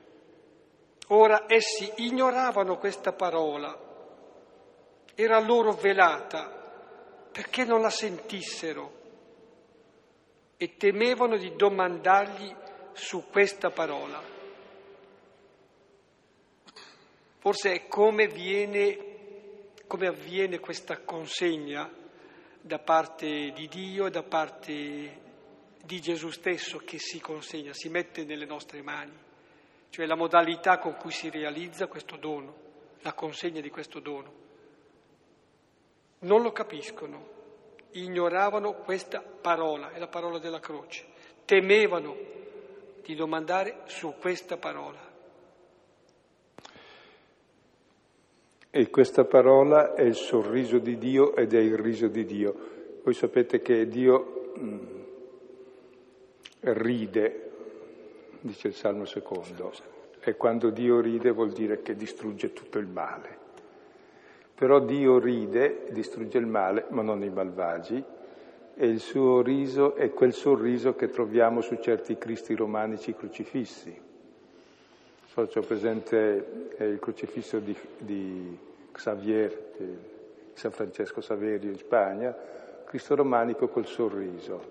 Ora essi ignoravano questa parola, era loro velata perché non la sentissero e temevano di domandargli su questa parola. Forse è come, viene, come avviene questa consegna da parte di Dio, da parte di Gesù stesso che si consegna, si mette nelle nostre mani, cioè la modalità con cui si realizza questo dono, la consegna di questo dono. Non lo capiscono, ignoravano questa parola, è la parola della croce, temevano di domandare su questa parola. E questa parola è il sorriso di Dio ed è il riso di Dio. Voi sapete che Dio mm, ride, dice il Salmo secondo, e quando Dio ride vuol dire che distrugge tutto il male. Però Dio ride, distrugge il male, ma non i malvagi, e il suo riso è quel sorriso che troviamo su certi cristi romanici crocifissi. So, c'ho presente il crocifisso di, di Xavier, San Francesco Saverio in Spagna, Cristo romanico col sorriso.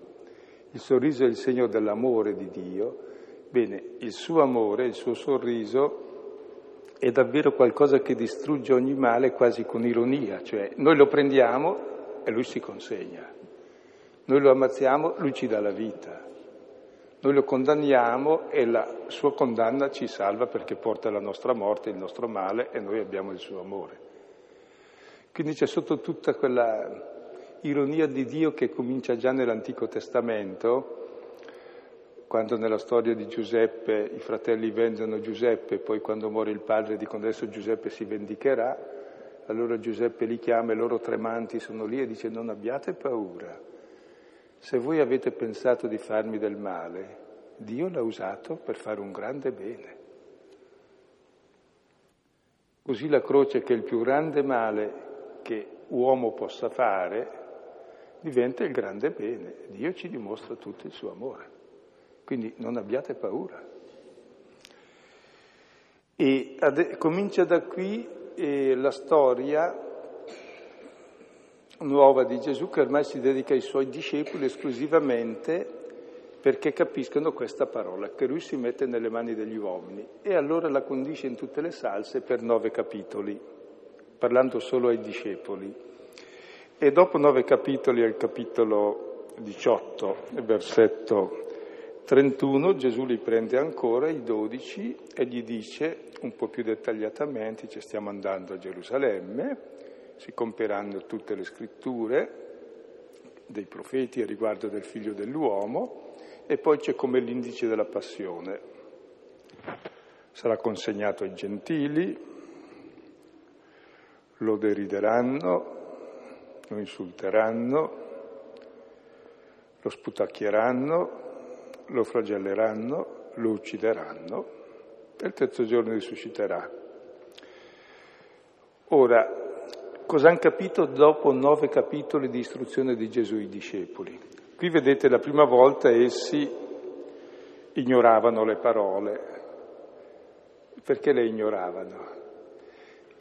Il sorriso è il segno dell'amore di Dio. Bene, il suo amore, il suo sorriso è davvero qualcosa che distrugge ogni male quasi con ironia, cioè noi lo prendiamo e lui si consegna, noi lo ammazziamo, lui ci dà la vita, noi lo condanniamo e la sua condanna ci salva perché porta la nostra morte, il nostro male e noi abbiamo il suo amore. Quindi c'è sotto tutta quella ironia di Dio che comincia già nell'Antico Testamento, quando nella storia di Giuseppe i fratelli vendono Giuseppe, poi quando muore il padre dicono adesso Giuseppe si vendicherà, allora Giuseppe li chiama e loro tremanti sono lì e dice non abbiate paura, se voi avete pensato di farmi del male, Dio l'ha usato per fare un grande bene. Così la croce, che è il più grande male che uomo possa fare, diventa il grande bene. Dio ci dimostra tutto il suo amore. Quindi non abbiate paura. E ad, comincia da qui eh, la storia nuova di Gesù che ormai si dedica ai suoi discepoli esclusivamente perché capiscono questa parola, che lui si mette nelle mani degli uomini e allora la condisce in tutte le salse per nove capitoli, parlando solo ai discepoli. E dopo nove capitoli, al capitolo 18, versetto 31 Gesù li prende ancora, i dodici, e gli dice un po' più dettagliatamente, ci stiamo andando a Gerusalemme, si compieranno tutte le scritture dei profeti a riguardo del figlio dell'uomo, e poi c'è come l'indice della passione. Sarà consegnato ai gentili, lo derideranno, lo insulteranno, lo sputacchieranno, lo flagelleranno, lo uccideranno e il terzo giorno risusciterà. Ora, cosa hanno capito dopo nove capitoli di istruzione di Gesù i discepoli? Qui vedete la prima volta essi ignoravano le parole. Perché le ignoravano?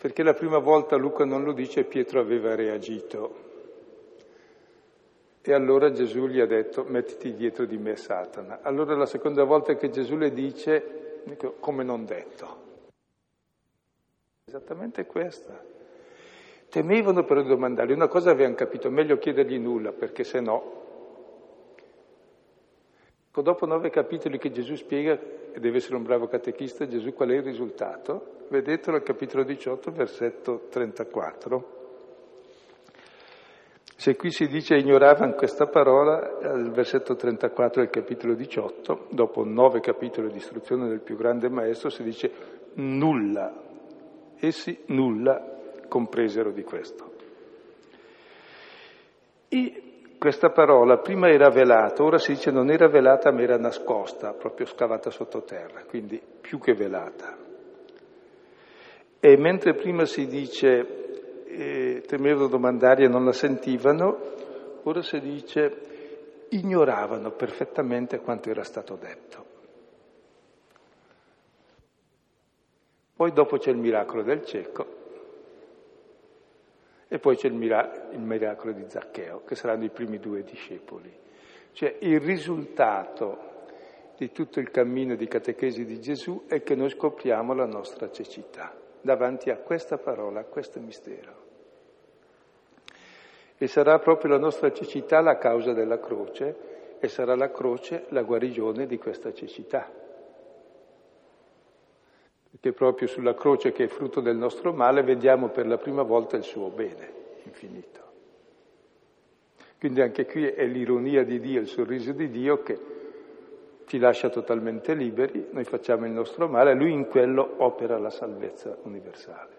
Perché la prima volta Luca non lo dice, Pietro aveva reagito. E allora Gesù gli ha detto, mettiti dietro di me Satana. Allora la seconda volta che Gesù le dice, dico, come non detto. Esattamente questa. Temevano per domandargli, una cosa avevano capito, meglio chiedergli nulla, perché se no... Ecco, dopo nove capitoli che Gesù spiega, e deve essere un bravo catechista, Gesù qual è il risultato? Vedetelo al capitolo 18, versetto 34. Se qui si dice ignoravano questa parola, al versetto 34 del capitolo 18, dopo nove capitoli di istruzione del più grande maestro, si dice nulla. Essi nulla compresero di questo. E questa parola prima era velata, ora si dice non era velata ma era nascosta, proprio scavata sottoterra, quindi più che velata. E mentre prima si dice eh, temevano domandare e non la sentivano, ora si dice ignoravano perfettamente quanto era stato detto. Poi dopo c'è il miracolo del cieco e poi c'è il, mira- il miracolo di Zaccheo, che saranno i primi due discepoli. Cioè il risultato di tutto il cammino di catechesi di Gesù è che noi scopriamo la nostra cecità davanti a questa parola, a questo mistero. E sarà proprio la nostra cecità la causa della croce e sarà la croce la guarigione di questa cecità. Perché proprio sulla croce che è frutto del nostro male vediamo per la prima volta il suo bene infinito. Quindi anche qui è l'ironia di Dio, il sorriso di Dio che ci lascia totalmente liberi, noi facciamo il nostro male, lui in quello opera la salvezza universale.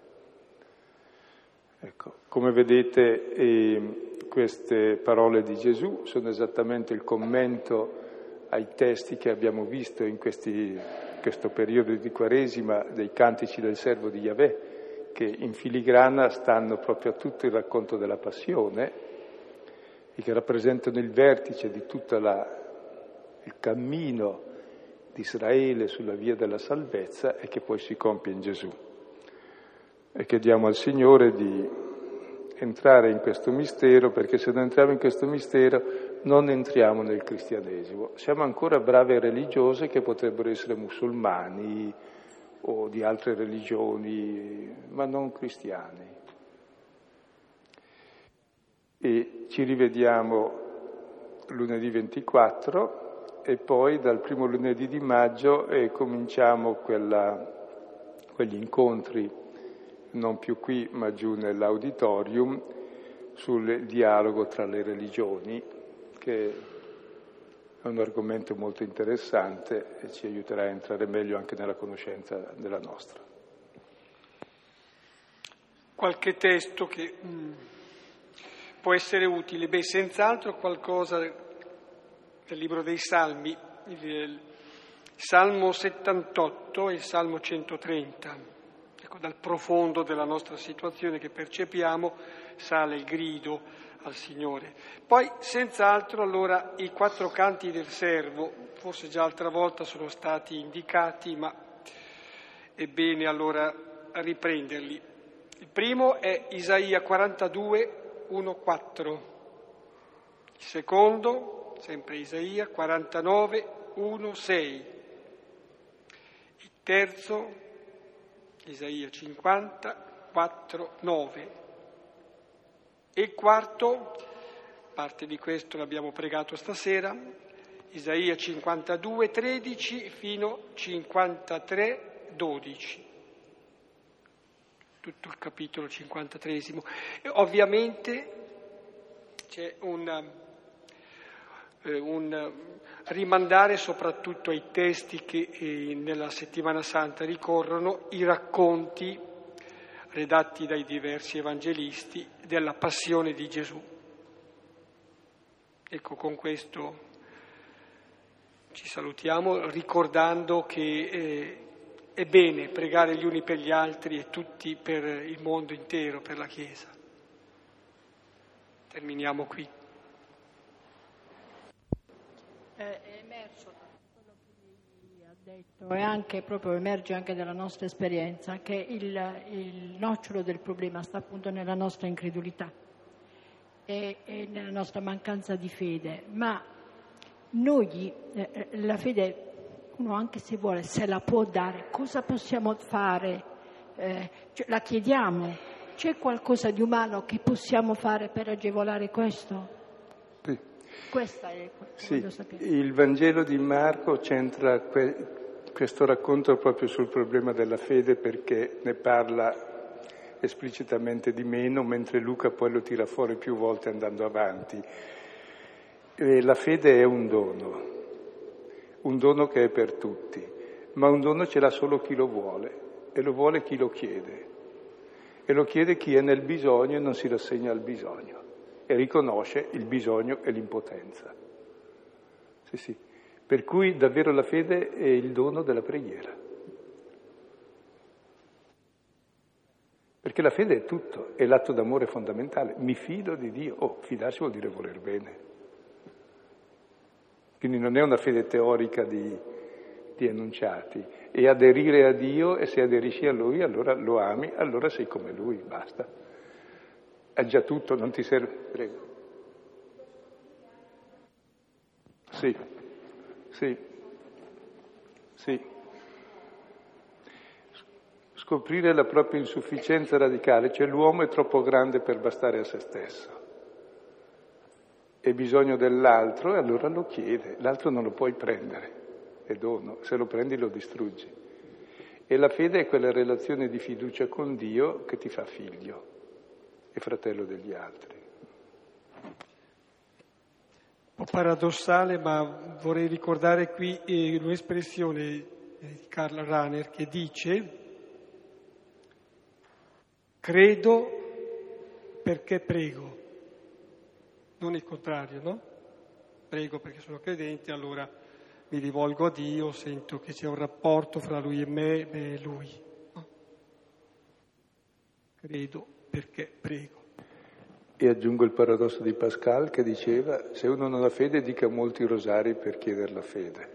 Ecco, come vedete eh, queste parole di Gesù sono esattamente il commento ai testi che abbiamo visto in questi, questo periodo di Quaresima dei cantici del servo di Yahweh, che in filigrana stanno proprio a tutto il racconto della passione e che rappresentano il vertice di tutto il cammino di Israele sulla via della salvezza e che poi si compie in Gesù. E chiediamo al Signore di entrare in questo mistero, perché se non entriamo in questo mistero non entriamo nel cristianesimo. Siamo ancora brave religiose che potrebbero essere musulmani o di altre religioni, ma non cristiani. E ci rivediamo lunedì 24 e poi dal primo lunedì di maggio eh, cominciamo quella, quegli incontri, non più qui ma giù nell'auditorium, sul dialogo tra le religioni, che è un argomento molto interessante e ci aiuterà a entrare meglio anche nella conoscenza della nostra. Qualche testo che... Mm può essere utile? Beh, senz'altro qualcosa del libro dei Salmi, il Salmo 78 e il Salmo 130. Ecco, dal profondo della nostra situazione che percepiamo sale il grido al Signore. Poi, senz'altro, allora, i quattro canti del servo, forse già altra volta sono stati indicati, ma è bene allora riprenderli. Il primo è Isaia 42, 1,4. Il secondo, sempre Isaia, 49, 1,6. Il terzo, Isaia 50, 4, 9. E il quarto, parte di questo l'abbiamo pregato stasera, Isaia 52, 13 fino 53, 12 tutto il capitolo 53. E ovviamente c'è un, eh, un, rimandare soprattutto ai testi che eh, nella settimana santa ricorrono, i racconti redatti dai diversi evangelisti della passione di Gesù. Ecco, con questo ci salutiamo ricordando che eh, è bene pregare gli uni per gli altri e tutti per il mondo intero, per la Chiesa. Terminiamo qui. È emerso da quello che lei ha detto e anche proprio emerge anche dalla nostra esperienza che il, il nocciolo del problema sta appunto nella nostra incredulità e, e nella nostra mancanza di fede, ma noi eh, eh la fede uno anche se vuole, se la può dare, cosa possiamo fare? Eh, cioè, la chiediamo, c'è qualcosa di umano che possiamo fare per agevolare questo? Questa è sì. Il Vangelo di Marco centra que- questo racconto proprio sul problema della fede perché ne parla esplicitamente di meno, mentre Luca poi lo tira fuori più volte andando avanti. E la fede è un dono, un dono che è per tutti, ma un dono ce l'ha solo chi lo vuole e lo vuole chi lo chiede. E lo chiede chi è nel bisogno e non si rassegna al bisogno e riconosce il bisogno e l'impotenza. Sì, sì. Per cui davvero la fede è il dono della preghiera. Perché la fede è tutto, è l'atto d'amore fondamentale. Mi fido di Dio. Oh, fidarsi vuol dire voler bene. Quindi non è una fede teorica di, di enunciati, è aderire a Dio e se aderisci a Lui allora lo ami, allora sei come Lui, basta. È già tutto, non ti serve. Prego. Sì, sì, sì. Scoprire la propria insufficienza radicale, cioè l'uomo è troppo grande per bastare a se stesso e bisogno dell'altro e allora lo chiede, l'altro non lo puoi prendere, è dono, se lo prendi lo distruggi. E la fede è quella relazione di fiducia con Dio che ti fa figlio e fratello degli altri. Un po' paradossale, ma vorrei ricordare qui eh, un'espressione di Karl Rahner che dice credo perché prego non il contrario, no? Prego perché sono credente, allora mi rivolgo a Dio, sento che c'è un rapporto fra lui e me, me e lui. No? Credo perché prego. E aggiungo il paradosso di Pascal che diceva, se uno non ha fede dica molti rosari per chiedere la fede.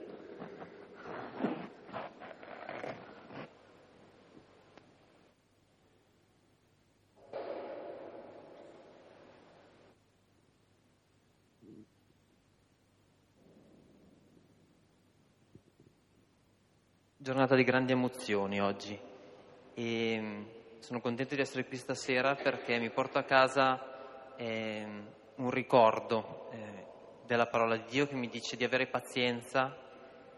Giornata di grandi emozioni oggi. E sono contento di essere qui stasera perché mi porto a casa eh, un ricordo eh, della parola di Dio che mi dice di avere pazienza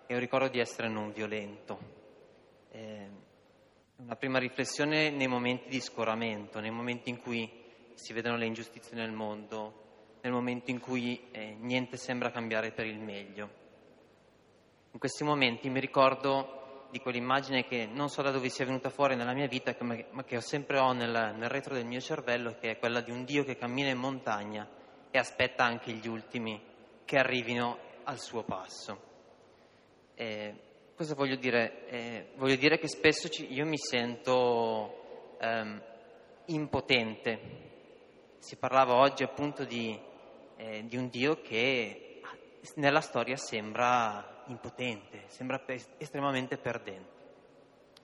e un ricordo di essere non violento. Eh, una prima riflessione nei momenti di scoramento, nei momenti in cui si vedono le ingiustizie nel mondo, nel momento in cui eh, niente sembra cambiare per il meglio. In questi momenti mi ricordo di quell'immagine che non so da dove sia venuta fuori nella mia vita, ma che sempre ho nel, nel retro del mio cervello, che è quella di un Dio che cammina in montagna e aspetta anche gli ultimi che arrivino al suo passo. Eh, cosa voglio dire? Eh, voglio dire che spesso ci, io mi sento ehm, impotente. Si parlava oggi appunto di, eh, di un Dio che nella storia sembra impotente, sembra estremamente perdente.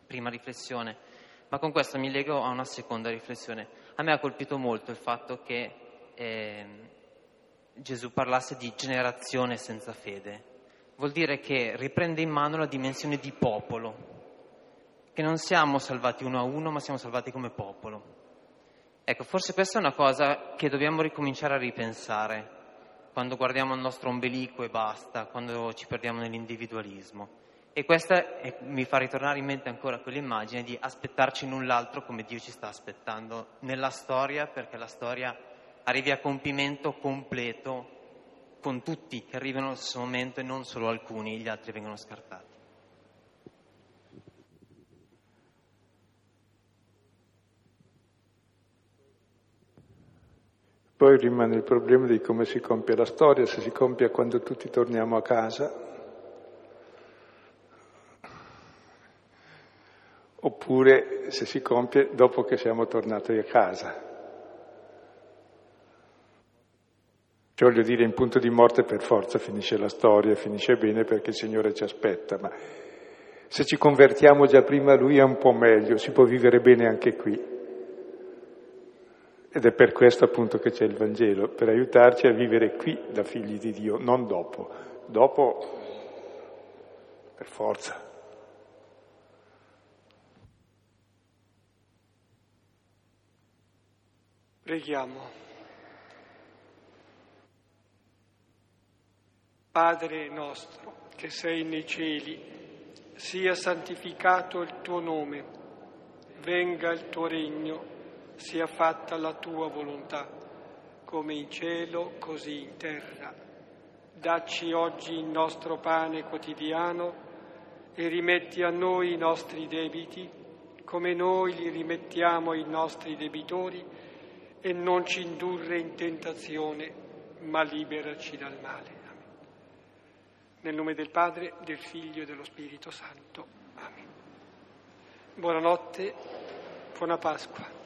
Prima riflessione, ma con questo mi leggo a una seconda riflessione. A me ha colpito molto il fatto che eh, Gesù parlasse di generazione senza fede. Vuol dire che riprende in mano la dimensione di popolo, che non siamo salvati uno a uno, ma siamo salvati come popolo. Ecco, forse questa è una cosa che dobbiamo ricominciare a ripensare quando guardiamo il nostro ombelico e basta, quando ci perdiamo nell'individualismo. E questa è, mi fa ritornare in mente ancora quell'immagine di aspettarci null'altro come Dio ci sta aspettando nella storia, perché la storia arrivi a compimento completo con tutti che arrivano allo stesso momento e non solo alcuni, gli altri vengono scartati. Poi rimane il problema di come si compie la storia, se si compie quando tutti torniamo a casa, oppure se si compie dopo che siamo tornati a casa. Cioè, voglio dire, in punto di morte per forza finisce la storia, finisce bene perché il Signore ci aspetta, ma se ci convertiamo già prima Lui è un po' meglio, si può vivere bene anche qui. Ed è per questo appunto che c'è il Vangelo, per aiutarci a vivere qui da figli di Dio, non dopo. Dopo, per forza. Preghiamo. Padre nostro che sei nei cieli, sia santificato il tuo nome, venga il tuo regno sia fatta la tua volontà, come in cielo, così in terra. Dacci oggi il nostro pane quotidiano e rimetti a noi i nostri debiti, come noi li rimettiamo ai nostri debitori, e non ci indurre in tentazione, ma liberaci dal male. Amen. Nel nome del Padre, del Figlio e dello Spirito Santo. Amen. Buonanotte, buona Pasqua.